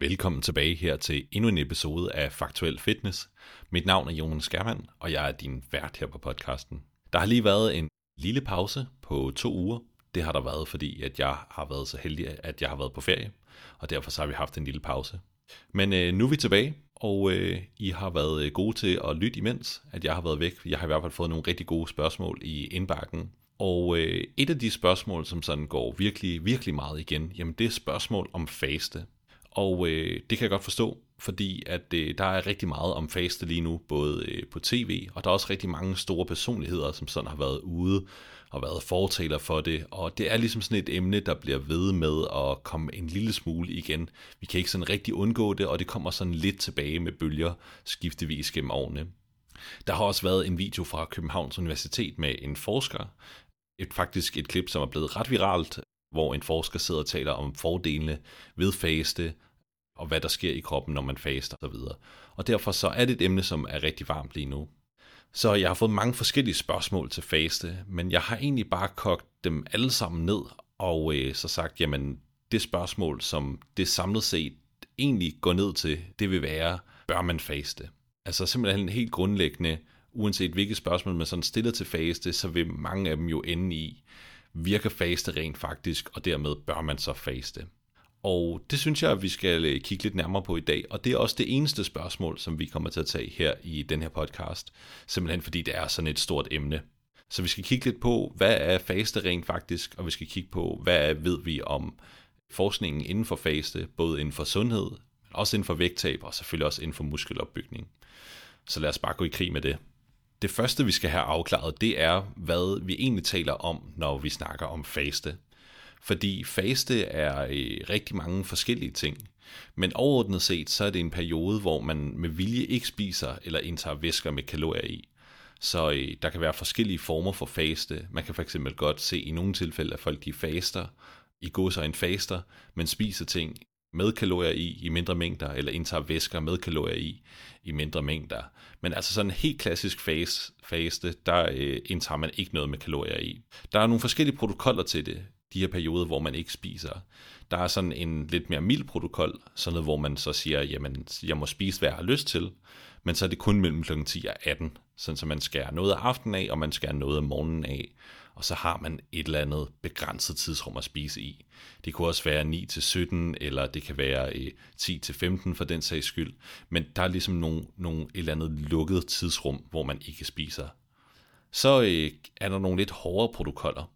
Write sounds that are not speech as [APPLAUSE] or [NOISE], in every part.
Velkommen tilbage her til endnu en episode af Faktuel Fitness. Mit navn er Jonas Skærmand, og jeg er din vært her på podcasten. Der har lige været en lille pause på to uger. Det har der været, fordi at jeg har været så heldig, at jeg har været på ferie, og derfor så har vi haft en lille pause. Men øh, nu er vi tilbage, og øh, I har været øh, gode til at lytte imens, at jeg har været væk. Jeg har i hvert fald fået nogle rigtig gode spørgsmål i indbakken. Og øh, et af de spørgsmål, som sådan går virkelig, virkelig meget igen, jamen det er spørgsmål om faste. Og øh, det kan jeg godt forstå, fordi at øh, der er rigtig meget om faste lige nu, både øh, på tv, og der er også rigtig mange store personligheder, som sådan har været ude og været fortaler for det, og det er ligesom sådan et emne, der bliver ved med at komme en lille smule igen. Vi kan ikke sådan rigtig undgå det, og det kommer sådan lidt tilbage med bølger skiftevis gennem årene. Der har også været en video fra Københavns Universitet med en forsker, et, faktisk et klip, som er blevet ret viralt, hvor en forsker sidder og taler om fordelene ved faste, og hvad der sker i kroppen, når man faster osv. Og derfor så er det et emne, som er rigtig varmt lige nu. Så jeg har fået mange forskellige spørgsmål til faste, men jeg har egentlig bare kogt dem alle sammen ned, og øh, så sagt, jamen det spørgsmål, som det samlet set egentlig går ned til, det vil være, bør man faste? Altså simpelthen helt grundlæggende, uanset hvilket spørgsmål man sådan stiller til faste, så vil mange af dem jo ende i, virker faste rent faktisk, og dermed bør man så faste. Og det synes jeg, at vi skal øh, kigge lidt nærmere på i dag, og det er også det eneste spørgsmål, som vi kommer til at tage her i den her podcast, simpelthen fordi det er sådan et stort emne. Så vi skal kigge lidt på, hvad er faste rent faktisk, og vi skal kigge på, hvad ved vi om forskningen inden for faste, både inden for sundhed, men også inden for vægttab, og selvfølgelig også inden for muskelopbygning. Så lad os bare gå i krig med det. Det første, vi skal have afklaret, det er, hvad vi egentlig taler om, når vi snakker om faste. Fordi faste er øh, rigtig mange forskellige ting. Men overordnet set, så er det en periode, hvor man med vilje ikke spiser eller indtager væsker med kalorier i. Så øh, der kan være forskellige former for faste. Man kan fx godt se i nogle tilfælde, at folk de faster, i går så en faster, men spiser ting med kalorier i, i mindre mængder, eller indtager væsker med kalorier i, i mindre mængder. Men altså sådan en helt klassisk fase, faste, der øh, indtager man ikke noget med kalorier i. Der er nogle forskellige protokoller til det de her perioder, hvor man ikke spiser. Der er sådan en lidt mere mild protokol, sådan noget, hvor man så siger, jamen, jeg må spise, hvad jeg har lyst til, men så er det kun mellem kl. 10 og 18, sådan så man skærer noget af aftenen af, og man skærer noget af morgenen af, og så har man et eller andet begrænset tidsrum at spise i. Det kunne også være 9 til 17, eller det kan være 10 øh, til 15 for den sags skyld, men der er ligesom nogle, nogle et eller andet lukket tidsrum, hvor man ikke spiser. Så øh, er der nogle lidt hårdere protokoller,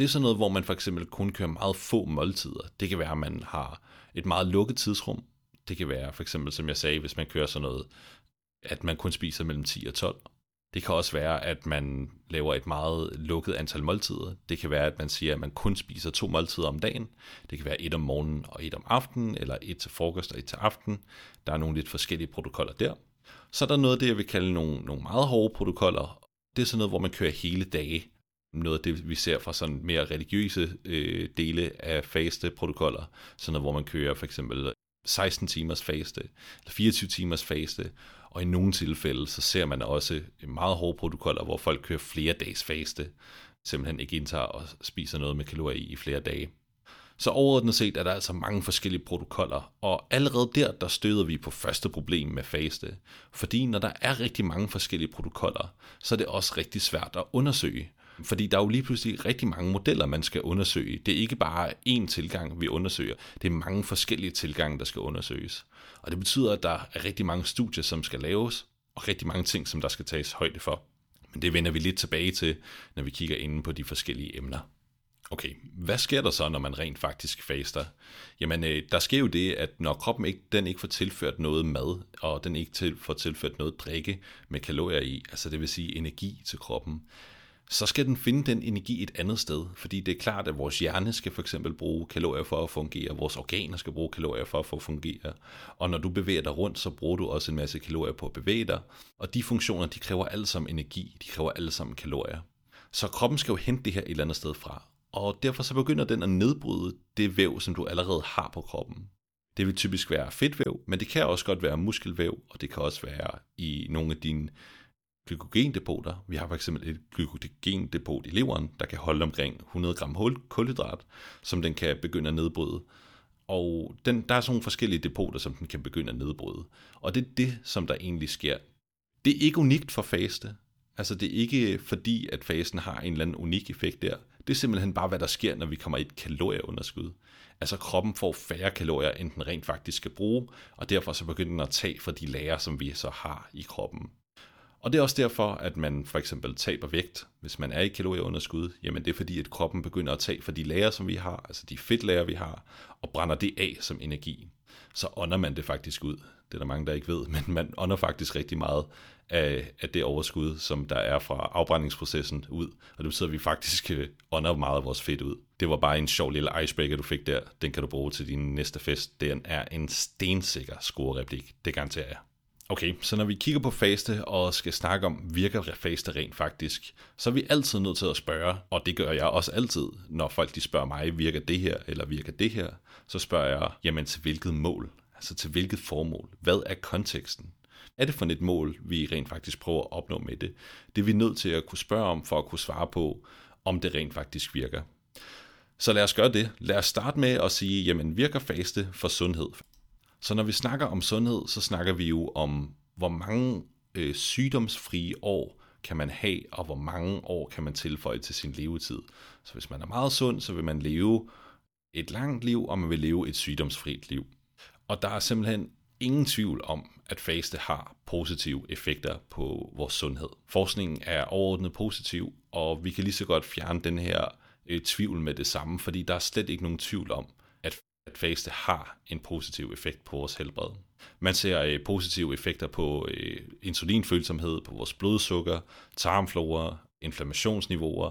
det er sådan noget, hvor man for eksempel kun kører meget få måltider. Det kan være, at man har et meget lukket tidsrum. Det kan være for eksempel, som jeg sagde, hvis man kører sådan noget, at man kun spiser mellem 10 og 12. Det kan også være, at man laver et meget lukket antal måltider. Det kan være, at man siger, at man kun spiser to måltider om dagen. Det kan være et om morgenen og et om aftenen, eller et til frokost og et til aften. Der er nogle lidt forskellige protokoller der. Så er der noget af det, jeg vil kalde nogle, nogle meget hårde protokoller. Det er sådan noget, hvor man kører hele dage noget af det, vi ser fra sådan mere religiøse øh, dele af faste-protokoller, sådan noget, hvor man kører for eksempel 16 timers faste, eller 24 timers faste, og i nogle tilfælde, så ser man også meget hårde protokoller, hvor folk kører flere dages faste, simpelthen ikke indtager og spiser noget med kalorier i, i flere dage. Så overordnet set er der altså mange forskellige protokoller, og allerede der, der støder vi på første problem med faste. Fordi når der er rigtig mange forskellige protokoller, så er det også rigtig svært at undersøge. Fordi der er jo lige pludselig rigtig mange modeller, man skal undersøge. Det er ikke bare én tilgang, vi undersøger. Det er mange forskellige tilgange, der skal undersøges. Og det betyder, at der er rigtig mange studier, som skal laves, og rigtig mange ting, som der skal tages højde for. Men det vender vi lidt tilbage til, når vi kigger ind på de forskellige emner. Okay, hvad sker der så, når man rent faktisk faster? Jamen, øh, der sker jo det, at når kroppen ikke, den ikke får tilført noget mad, og den ikke til, får tilført noget drikke med kalorier i, altså det vil sige energi til kroppen, så skal den finde den energi et andet sted. Fordi det er klart, at vores hjerne skal for eksempel bruge kalorier for at fungere, vores organer skal bruge kalorier for at få fungere. Og når du bevæger dig rundt, så bruger du også en masse kalorier på at bevæge dig. Og de funktioner, de kræver alle sammen energi, de kræver alle sammen kalorier. Så kroppen skal jo hente det her et eller andet sted fra. Og derfor så begynder den at nedbryde det væv, som du allerede har på kroppen. Det vil typisk være fedtvæv, men det kan også godt være muskelvæv, og det kan også være i nogle af dine glykogendepoter. Vi har for eksempel et glykogendepot i leveren, der kan holde omkring 100 gram kulhydrat, som den kan begynde at nedbryde. og den, der er sådan nogle forskellige depoter, som den kan begynde at nedbryde. Og det er det, som der egentlig sker. Det er ikke unikt for faste. Altså det er ikke fordi, at fasen har en eller anden unik effekt der. Det er simpelthen bare, hvad der sker, når vi kommer i et kalorieunderskud. Altså kroppen får færre kalorier, end den rent faktisk skal bruge, og derfor så begynder den at tage fra de lager, som vi så har i kroppen. Og det er også derfor, at man for eksempel taber vægt, hvis man er i kalorieunderskud. Jamen det er fordi, at kroppen begynder at tage for de lager, som vi har, altså de fedtlager, vi har, og brænder det af som energi. Så ånder man det faktisk ud. Det er der mange, der ikke ved, [LAUGHS] men man ånder faktisk rigtig meget af, af det overskud, som der er fra afbrændingsprocessen ud. Og det betyder, at vi faktisk øh, ånder meget af vores fedt ud. Det var bare en sjov lille icebreaker, du fik der. Den kan du bruge til din næste fest. Den er en stensikker score-replik. Det garanterer jeg. Okay, så når vi kigger på faste og skal snakke om, virker faste rent faktisk, så er vi altid nødt til at spørge, og det gør jeg også altid, når folk de spørger mig, virker det her eller virker det her, så spørger jeg, jamen til hvilket mål? Altså til hvilket formål? Hvad er konteksten? er det for et mål, vi rent faktisk prøver at opnå med det? Det er vi nødt til at kunne spørge om, for at kunne svare på, om det rent faktisk virker. Så lad os gøre det. Lad os starte med at sige, jamen virker faste for sundhed? Så når vi snakker om sundhed, så snakker vi jo om, hvor mange øh, sygdomsfrie år kan man have, og hvor mange år kan man tilføje til sin levetid. Så hvis man er meget sund, så vil man leve et langt liv, og man vil leve et sygdomsfrit liv. Og der er simpelthen ingen tvivl om, at faste har positive effekter på vores sundhed. Forskningen er overordnet positiv, og vi kan lige så godt fjerne den her øh, tvivl med det samme, fordi der er slet ikke nogen tvivl om, at, faste har en positiv effekt på vores helbred. Man ser øh, positive effekter på øh, insulinfølsomhed, på vores blodsukker, tarmflora, inflammationsniveauer,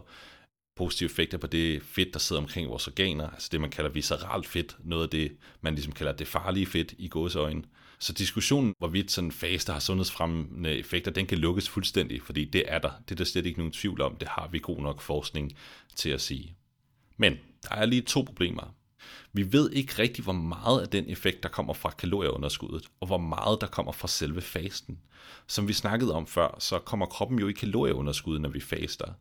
positive effekter på det fedt, der sidder omkring vores organer, altså det, man kalder visceralt fedt, noget af det, man ligesom kalder det farlige fedt i gåseøjne. Så diskussionen, hvorvidt sådan faste har sundhedsfremmende effekter, den kan lukkes fuldstændig, fordi det er der. Det er der slet ikke nogen tvivl om. Det har vi god nok forskning til at sige. Men der er lige to problemer. Vi ved ikke rigtig, hvor meget af den effekt, der kommer fra kalorieunderskuddet, og hvor meget der kommer fra selve fasten. Som vi snakkede om før, så kommer kroppen jo i kalorieunderskud, når vi faster.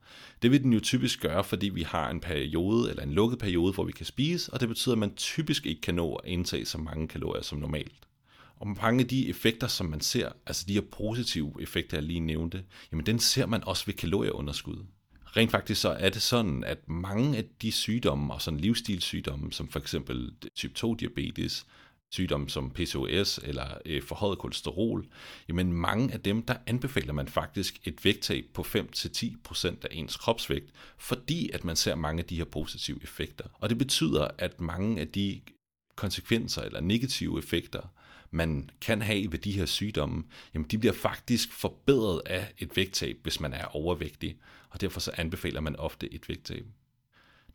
Det vil den jo typisk gøre, fordi vi har en periode, eller en lukket periode, hvor vi kan spise, og det betyder, at man typisk ikke kan nå at indtage så mange kalorier som normalt. Og mange af de effekter, som man ser, altså de her positive effekter, jeg lige nævnte, jamen den ser man også ved kalorieunderskud. Rent faktisk så er det sådan, at mange af de sygdomme og sådan livsstilssygdomme, som for eksempel type 2 diabetes, sygdomme som PCOS eller øh, forhøjet kolesterol, jamen mange af dem, der anbefaler man faktisk et vægttab på 5-10% af ens kropsvægt, fordi at man ser mange af de her positive effekter. Og det betyder, at mange af de konsekvenser eller negative effekter, man kan have ved de her sygdomme, jamen de bliver faktisk forbedret af et vægttab, hvis man er overvægtig, og derfor så anbefaler man ofte et vægttab.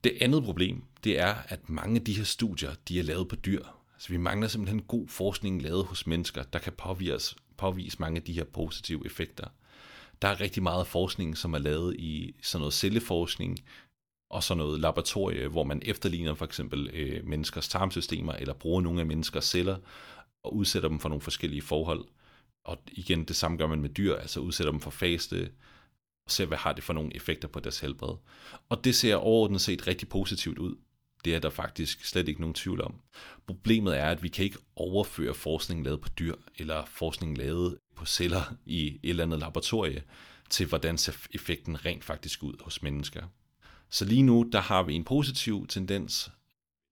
Det andet problem, det er, at mange af de her studier, de er lavet på dyr. Så vi mangler simpelthen god forskning lavet hos mennesker, der kan påvise, påvise mange af de her positive effekter. Der er rigtig meget forskning, som er lavet i sådan noget celleforskning, og sådan noget laboratorie, hvor man efterligner for eksempel øh, menneskers tarmsystemer, eller bruger nogle af menneskers celler, og udsætter dem for nogle forskellige forhold. Og igen, det samme gør man med dyr, altså udsætter dem for faste, og ser, hvad har det for nogle effekter på deres helbred. Og det ser overordnet set rigtig positivt ud. Det er der faktisk slet ikke nogen tvivl om. Problemet er, at vi kan ikke overføre forskning lavet på dyr, eller forskning lavet på celler i et eller andet laboratorie, til hvordan ser effekten rent faktisk ud hos mennesker. Så lige nu, der har vi en positiv tendens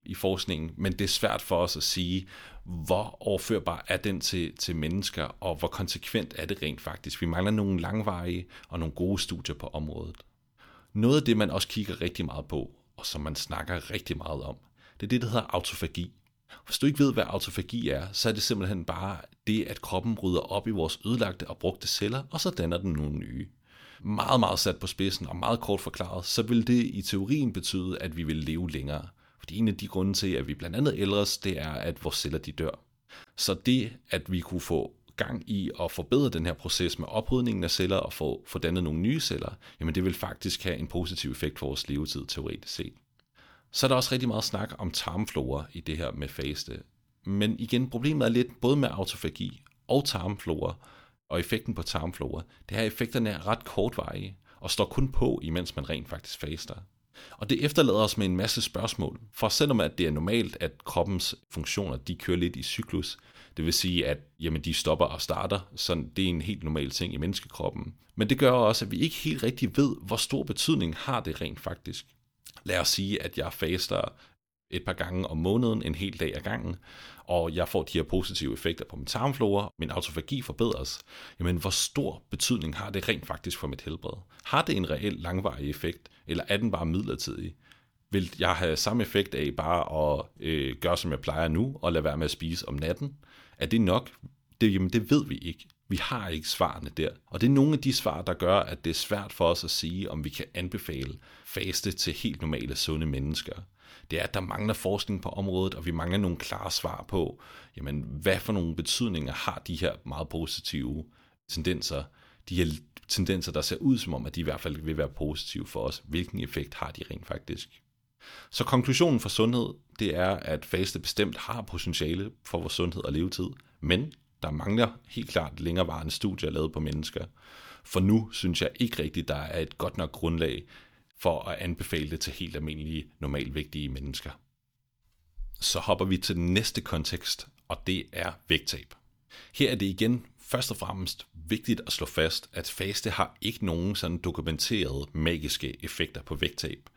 i forskningen, men det er svært for os at sige, hvor overførbar er den til, til mennesker, og hvor konsekvent er det rent faktisk. Vi mangler nogle langvarige og nogle gode studier på området. Noget af det, man også kigger rigtig meget på, og som man snakker rigtig meget om, det er det, der hedder autofagi. Hvis du ikke ved, hvad autofagi er, så er det simpelthen bare det, at kroppen rydder op i vores ødelagte og brugte celler, og så danner den nogle nye. Meget, meget sat på spidsen og meget kort forklaret, så vil det i teorien betyde, at vi vil leve længere. Fordi en af de grunde til, at vi blandt andet ældres, det er, at vores celler de dør. Så det, at vi kunne få gang i at forbedre den her proces med oprydningen af celler og få, få dannet nogle nye celler, jamen det vil faktisk have en positiv effekt for vores levetid teoretisk set. Så er der også rigtig meget snak om tarmflora i det her med faste. Men igen, problemet er lidt både med autofagi og tarmflora, og effekten på tarmflora. Det her effekterne er ret kortvarige, og står kun på, imens man rent faktisk faster. Og det efterlader os med en masse spørgsmål. For selvom at det er normalt, at kroppens funktioner de kører lidt i cyklus, det vil sige, at jamen, de stopper og starter, så det er en helt normal ting i menneskekroppen. Men det gør også, at vi ikke helt rigtig ved, hvor stor betydning har det rent faktisk. Lad os sige, at jeg faster et par gange om måneden, en hel dag ad gangen, og jeg får de her positive effekter på min tarmflora, min autofagi forbedres, jamen hvor stor betydning har det rent faktisk for mit helbred? Har det en reel langvarig effekt, eller er den bare midlertidig? Vil jeg have samme effekt af bare at øh, gøre, som jeg plejer nu, og lade være med at spise om natten? Er det nok? Det, jamen, det ved vi ikke. Vi har ikke svarene der. Og det er nogle af de svar, der gør, at det er svært for os at sige, om vi kan anbefale faste til helt normale, sunde mennesker. Det er, at der mangler forskning på området, og vi mangler nogle klare svar på, jamen, hvad for nogle betydninger har de her meget positive tendenser, de her tendenser, der ser ud som om, at de i hvert fald vil være positive for os. Hvilken effekt har de rent faktisk? Så konklusionen for sundhed, det er, at faste bestemt har potentiale for vores sundhed og levetid, men der mangler helt klart længerevarende studier lavet på mennesker. For nu synes jeg ikke rigtigt, der er et godt nok grundlag for at anbefale det til helt almindelige, normalvægtige mennesker. Så hopper vi til den næste kontekst, og det er vægttab. Her er det igen først og fremmest vigtigt at slå fast, at faste har ikke nogen sådan dokumenterede magiske effekter på vægttab.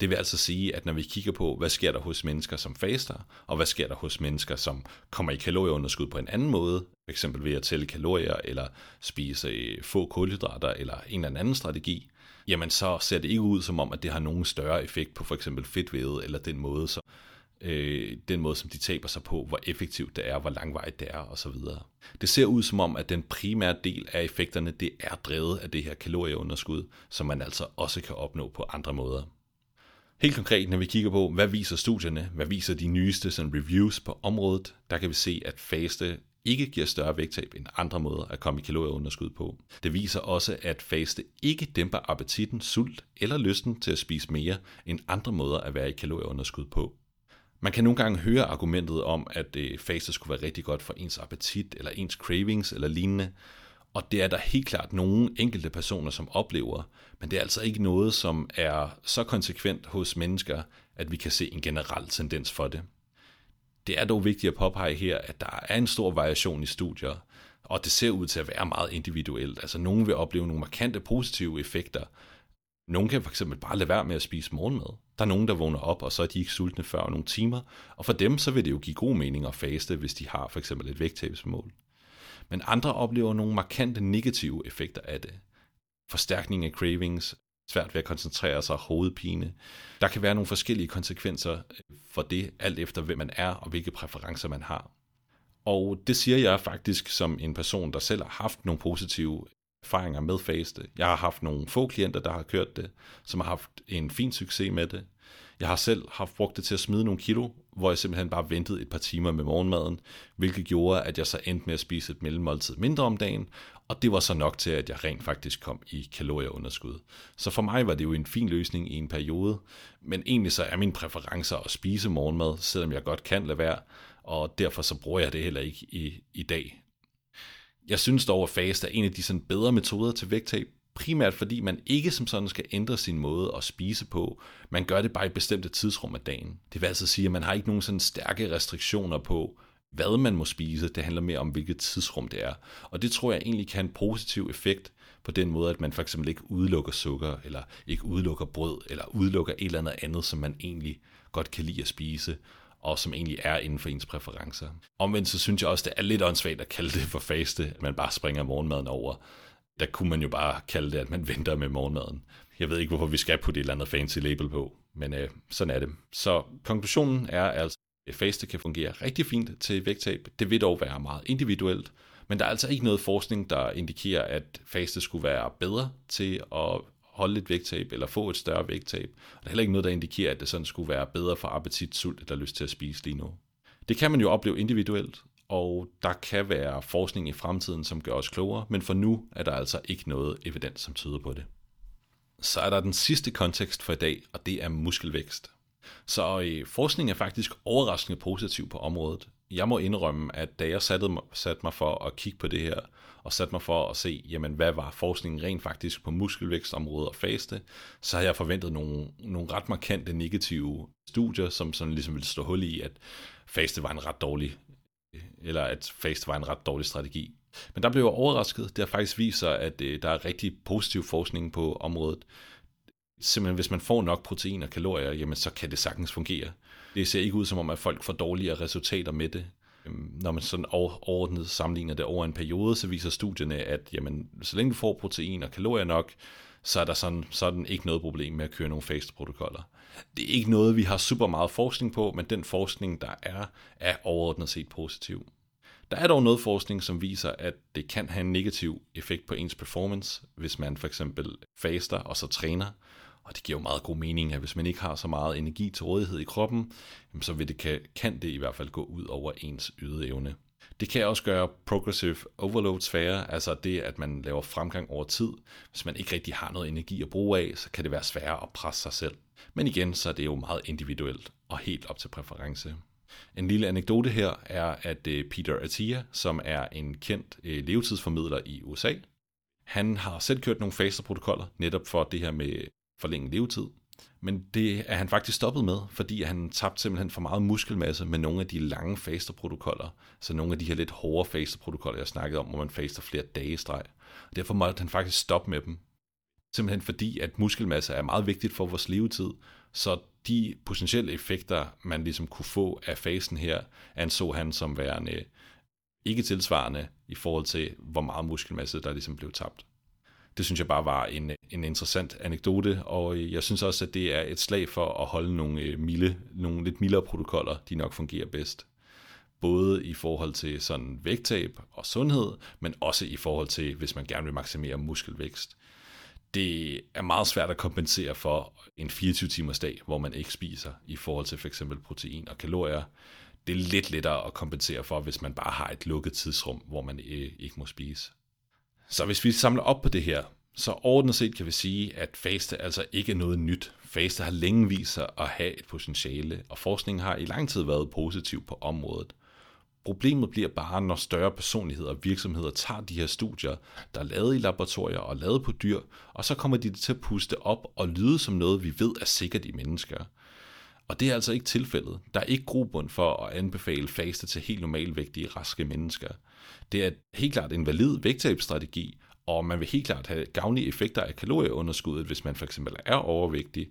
Det vil altså sige, at når vi kigger på, hvad sker der hos mennesker, som faster, og hvad sker der hos mennesker, som kommer i kalorieunderskud på en anden måde, f.eks. ved at tælle kalorier, eller spise få kulhydrater, eller en eller anden strategi, jamen så ser det ikke ud som om, at det har nogen større effekt på for eksempel fedtvævet, eller den måde, så, øh, den måde, som de taber sig på, hvor effektivt det er, hvor langvejt det er osv. Det ser ud som om, at den primære del af effekterne, det er drevet af det her kalorieunderskud, som man altså også kan opnå på andre måder. Helt konkret, når vi kigger på, hvad viser studierne, hvad viser de nyeste sådan, reviews på området, der kan vi se, at faste ikke giver større vægttab end andre måder at komme i kalorieunderskud på. Det viser også, at faste ikke dæmper appetitten, sult eller lysten til at spise mere end andre måder at være i kalorieunderskud på. Man kan nogle gange høre argumentet om, at øh, faste skulle være rigtig godt for ens appetit eller ens cravings eller lignende, og det er der helt klart nogle enkelte personer, som oplever, men det er altså ikke noget, som er så konsekvent hos mennesker, at vi kan se en generel tendens for det. Det er dog vigtigt at påpege her, at der er en stor variation i studier, og det ser ud til at være meget individuelt. Altså nogen vil opleve nogle markante positive effekter. Nogle kan fx bare lade være med at spise morgenmad. Der er nogen, der vågner op, og så er de ikke sultne før nogle timer. Og for dem, så vil det jo give god mening at faste, hvis de har for eksempel et vægttabsmål men andre oplever nogle markante negative effekter af det. Forstærkning af cravings, svært ved at koncentrere sig, hovedpine. Der kan være nogle forskellige konsekvenser for det, alt efter hvem man er og hvilke præferencer man har. Og det siger jeg faktisk som en person, der selv har haft nogle positive erfaringer med faste. Jeg har haft nogle få klienter, der har kørt det, som har haft en fin succes med det. Jeg har selv haft brugt det til at smide nogle kilo, hvor jeg simpelthen bare ventede et par timer med morgenmaden, hvilket gjorde, at jeg så endte med at spise et mellemmåltid mindre om dagen, og det var så nok til, at jeg rent faktisk kom i kalorieunderskud. Så for mig var det jo en fin løsning i en periode, men egentlig så er min præference at spise morgenmad, selvom jeg godt kan lade være, og derfor så bruger jeg det heller ikke i, i dag. Jeg synes dog, at fast er en af de sådan bedre metoder til vægttab, primært fordi man ikke som sådan skal ændre sin måde at spise på. Man gør det bare i bestemte tidsrum af dagen. Det vil altså sige, at man har ikke nogen sådan stærke restriktioner på, hvad man må spise. Det handler mere om, hvilket tidsrum det er. Og det tror jeg egentlig kan have en positiv effekt på den måde, at man for eksempel ikke udelukker sukker, eller ikke udelukker brød, eller udelukker et eller andet andet, som man egentlig godt kan lide at spise, og som egentlig er inden for ens præferencer. Omvendt så synes jeg også, det er lidt åndssvagt at kalde det for faste, at man bare springer morgenmaden over der kunne man jo bare kalde det, at man venter med morgenmaden. Jeg ved ikke, hvorfor vi skal putte et eller andet fancy label på, men øh, sådan er det. Så konklusionen er altså, at faste kan fungere rigtig fint til vægttab. Det vil dog være meget individuelt, men der er altså ikke noget forskning, der indikerer, at faste skulle være bedre til at holde et vægttab eller få et større vægttab. Og der er heller ikke noget, der indikerer, at det sådan skulle være bedre for appetit, sult eller lyst til at spise lige nu. Det kan man jo opleve individuelt, og der kan være forskning i fremtiden, som gør os klogere, men for nu er der altså ikke noget evidens, som tyder på det. Så er der den sidste kontekst for i dag, og det er muskelvækst. Så øh, forskning er faktisk overraskende positiv på området. jeg må indrømme, at da jeg satte mig, satte mig for at kigge på det her, og satte mig for at se, jamen, hvad var forskningen rent faktisk på muskelvækstområdet og faste, så havde jeg forventet nogle, nogle ret markante negative studier, som sådan ligesom ville stå hul i, at faste var en ret dårlig, eller at faste var en ret dårlig strategi. Men der blev jeg overrasket. Det har faktisk vist sig, at øh, der er rigtig positiv forskning på området. Simpelthen, hvis man får nok protein og kalorier, jamen, så kan det sagtens fungere. Det ser ikke ud som om, at folk får dårligere resultater med det. Øhm, når man sådan overordnet sammenligner det over en periode, så viser studierne, at jamen, så længe du får protein og kalorier nok, så er der sådan, sådan ikke noget problem med at køre nogle faste-protokoller. Det er ikke noget, vi har super meget forskning på, men den forskning, der er, er overordnet set positiv. Der er dog noget forskning, som viser, at det kan have en negativ effekt på ens performance, hvis man for eksempel faster og så træner. Og det giver jo meget god mening, at hvis man ikke har så meget energi til rådighed i kroppen, så vil det, kan, kan det i hvert fald gå ud over ens ydeevne. Det kan også gøre progressive overload sværere, altså det, at man laver fremgang over tid. Hvis man ikke rigtig har noget energi at bruge af, så kan det være sværere at presse sig selv. Men igen, så er det jo meget individuelt og helt op til præference. En lille anekdote her er, at øh, Peter Attia, som er en kendt øh, levetidsformidler i USA, han har selv kørt nogle fasterprotokoller netop for det her med forlænge levetid. Men det er han faktisk stoppet med, fordi han tabte simpelthen for meget muskelmasse med nogle af de lange fasterprotokoller. Så nogle af de her lidt hårde fasterprotokoller, jeg snakkede om, hvor man faster flere dage i streg. Og derfor måtte han faktisk stoppe med dem. Simpelthen fordi, at muskelmasse er meget vigtigt for vores levetid, så de potentielle effekter, man ligesom kunne få af fasen her, anså han som værende ikke tilsvarende i forhold til, hvor meget muskelmasse der ligesom blev tabt. Det synes jeg bare var en, en interessant anekdote, og jeg synes også, at det er et slag for at holde nogle, øh, milde, nogle lidt mildere protokoller, de nok fungerer bedst. Både i forhold til sådan vægttab og sundhed, men også i forhold til, hvis man gerne vil maksimere muskelvækst det er meget svært at kompensere for en 24-timers dag, hvor man ikke spiser i forhold til f.eks. protein og kalorier. Det er lidt lettere at kompensere for, hvis man bare har et lukket tidsrum, hvor man øh, ikke må spise. Så hvis vi samler op på det her, så ordentligt set kan vi sige, at faste altså ikke er noget nyt. Faste har længe vist sig at have et potentiale, og forskningen har i lang tid været positiv på området. Problemet bliver bare, når større personligheder og virksomheder tager de her studier, der er lavet i laboratorier og lavet på dyr, og så kommer de til at puste op og lyde som noget, vi ved er sikkert i mennesker. Og det er altså ikke tilfældet. Der er ikke grobund for at anbefale faste til helt normalvægtige, raske mennesker. Det er helt klart en valid vægttabsstrategi, og man vil helt klart have gavnlige effekter af kalorieunderskuddet, hvis man for eksempel er overvægtig,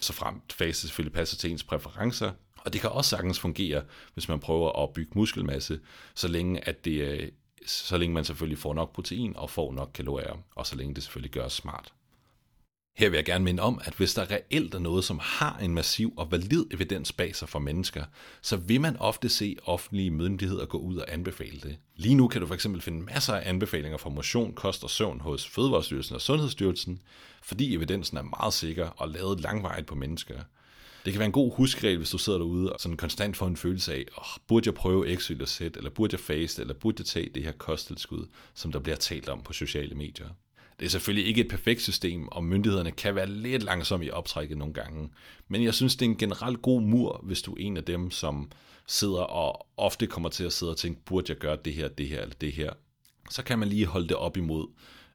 så fremt fase selvfølgelig passer til ens præferencer, og det kan også sagtens fungere, hvis man prøver at bygge muskelmasse, så længe, at det, øh, så længe man selvfølgelig får nok protein og får nok kalorier, og så længe det selvfølgelig gøres smart. Her vil jeg gerne minde om, at hvis der reelt er noget, som har en massiv og valid evidens bag sig for mennesker, så vil man ofte se offentlige myndigheder gå ud og anbefale det. Lige nu kan du fx finde masser af anbefalinger for motion, kost og søvn hos Fødevarestyrelsen og Sundhedsstyrelsen, fordi evidensen er meget sikker og lavet langvejt på mennesker. Det kan være en god huskregel, hvis du sidder derude og sådan konstant får en følelse af, oh, burde jeg prøve X eller Z, eller burde jeg faste, eller burde jeg tage det her kosttilskud, som der bliver talt om på sociale medier. Det er selvfølgelig ikke et perfekt system, og myndighederne kan være lidt langsomme i optrækket nogle gange. Men jeg synes, det er en generelt god mur, hvis du er en af dem, som sidder og ofte kommer til at sidde og tænke, burde jeg gøre det her, det her eller det her. Så kan man lige holde det op imod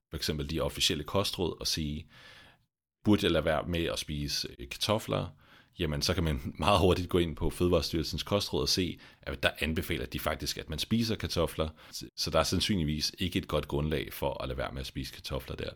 for eksempel de officielle kostråd og sige, burde jeg lade være med at spise kartofler, jamen så kan man meget hurtigt gå ind på Fødevarestyrelsens kostråd og se, at der anbefaler de faktisk, at man spiser kartofler. Så der er sandsynligvis ikke et godt grundlag for at lade være med at spise kartofler der.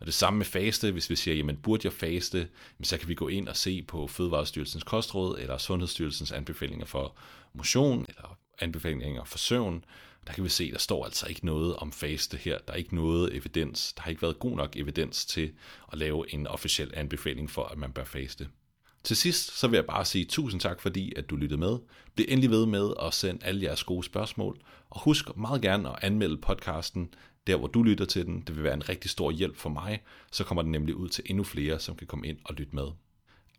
Og det samme med faste, hvis vi siger, jamen burde jeg faste, så kan vi gå ind og se på Fødevarestyrelsens kostråd eller Sundhedsstyrelsens anbefalinger for motion eller anbefalinger for søvn. Der kan vi se, der står altså ikke noget om faste her. Der er ikke noget evidens. Der har ikke været god nok evidens til at lave en officiel anbefaling for, at man bør faste. Til sidst så vil jeg bare sige tusind tak, fordi at du lyttede med. Bliv endelig ved med at sende alle jeres gode spørgsmål, og husk meget gerne at anmelde podcasten der, hvor du lytter til den. Det vil være en rigtig stor hjælp for mig, så kommer den nemlig ud til endnu flere, som kan komme ind og lytte med.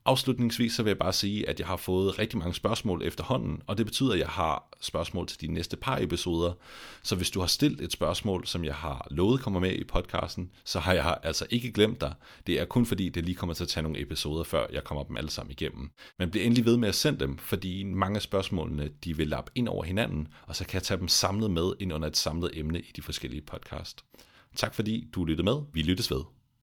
Afslutningsvis så vil jeg bare sige, at jeg har fået rigtig mange spørgsmål efterhånden, og det betyder, at jeg har spørgsmål til de næste par episoder. Så hvis du har stillet et spørgsmål, som jeg har lovet kommer med i podcasten, så har jeg altså ikke glemt dig. Det er kun fordi, det lige kommer til at tage nogle episoder, før jeg kommer dem alle sammen igennem. Men bliv endelig ved med at sende dem, fordi mange af spørgsmålene de vil lappe ind over hinanden, og så kan jeg tage dem samlet med ind under et samlet emne i de forskellige podcast. Tak fordi du lyttede med. Vi lyttes ved.